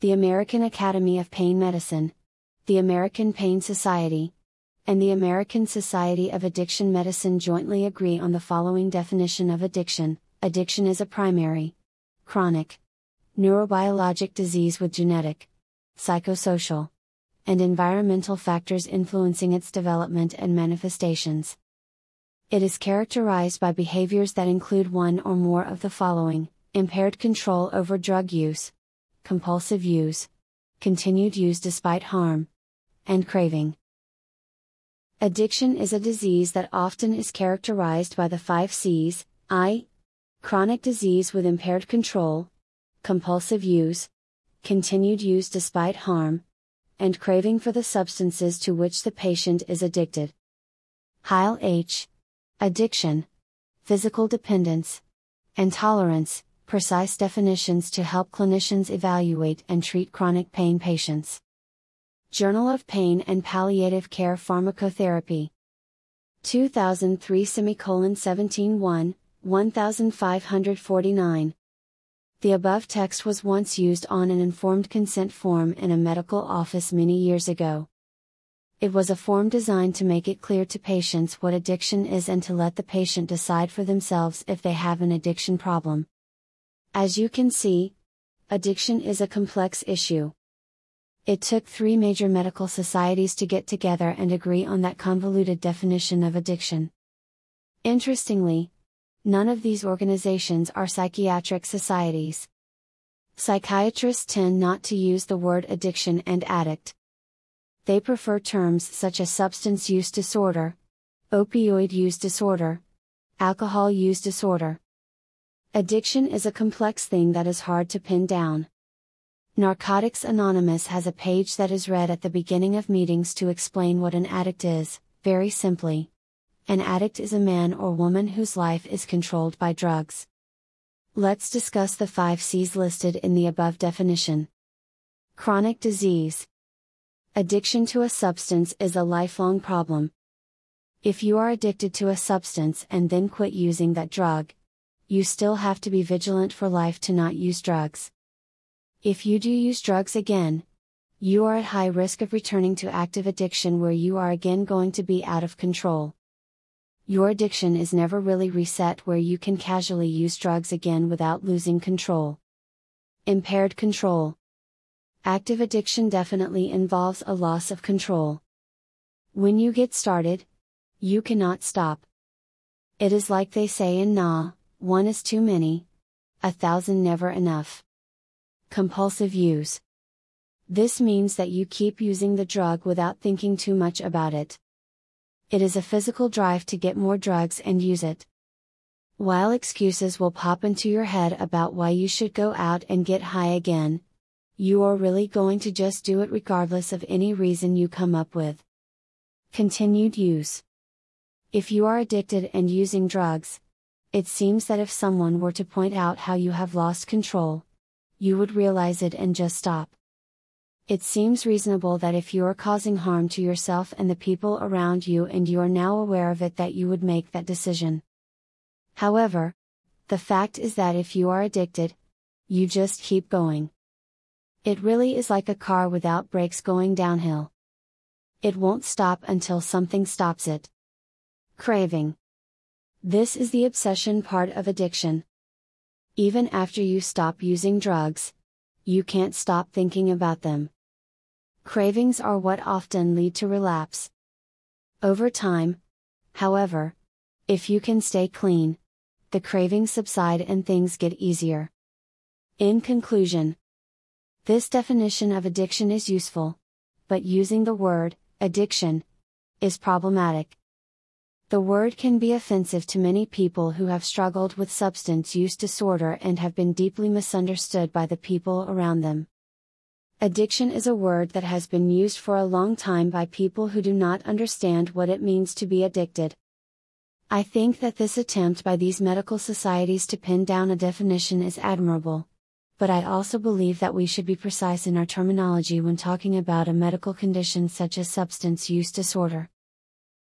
the American Academy of Pain Medicine, the American Pain Society, and the American Society of Addiction Medicine jointly agree on the following definition of addiction addiction is a primary, chronic, neurobiologic disease with genetic, psychosocial, and environmental factors influencing its development and manifestations. It is characterized by behaviors that include one or more of the following impaired control over drug use, compulsive use, continued use despite harm, and craving. Addiction is a disease that often is characterized by the five C's I. Chronic disease with impaired control, compulsive use, continued use despite harm, and craving for the substances to which the patient is addicted. Heit H. Addiction, physical dependence, and tolerance, precise definitions to help clinicians evaluate and treat chronic pain patients. Journal of Pain and Palliative Care Pharmacotherapy. 2003 semicolon 17 1, 1549. The above text was once used on an informed consent form in a medical office many years ago. It was a form designed to make it clear to patients what addiction is and to let the patient decide for themselves if they have an addiction problem. As you can see, addiction is a complex issue. It took three major medical societies to get together and agree on that convoluted definition of addiction. Interestingly, none of these organizations are psychiatric societies. Psychiatrists tend not to use the word addiction and addict. They prefer terms such as substance use disorder, opioid use disorder, alcohol use disorder. Addiction is a complex thing that is hard to pin down. Narcotics Anonymous has a page that is read at the beginning of meetings to explain what an addict is, very simply. An addict is a man or woman whose life is controlled by drugs. Let's discuss the five C's listed in the above definition. Chronic disease. Addiction to a substance is a lifelong problem. If you are addicted to a substance and then quit using that drug, you still have to be vigilant for life to not use drugs. If you do use drugs again, you are at high risk of returning to active addiction where you are again going to be out of control your addiction is never really reset where you can casually use drugs again without losing control. Impaired control. Active addiction definitely involves a loss of control. When you get started, you cannot stop. It is like they say in NA, one is too many, a thousand never enough. Compulsive use. This means that you keep using the drug without thinking too much about it it is a physical drive to get more drugs and use it. While excuses will pop into your head about why you should go out and get high again, you are really going to just do it regardless of any reason you come up with. Continued use. If you are addicted and using drugs, it seems that if someone were to point out how you have lost control, you would realize it and just stop. It seems reasonable that if you are causing harm to yourself and the people around you and you are now aware of it that you would make that decision. However, the fact is that if you are addicted, you just keep going. It really is like a car without brakes going downhill. It won't stop until something stops it. Craving. This is the obsession part of addiction. Even after you stop using drugs, you can't stop thinking about them. Cravings are what often lead to relapse. Over time, however, if you can stay clean, the cravings subside and things get easier. In conclusion, this definition of addiction is useful, but using the word, addiction, is problematic. The word can be offensive to many people who have struggled with substance use disorder and have been deeply misunderstood by the people around them. Addiction is a word that has been used for a long time by people who do not understand what it means to be addicted. I think that this attempt by these medical societies to pin down a definition is admirable. But I also believe that we should be precise in our terminology when talking about a medical condition such as substance use disorder.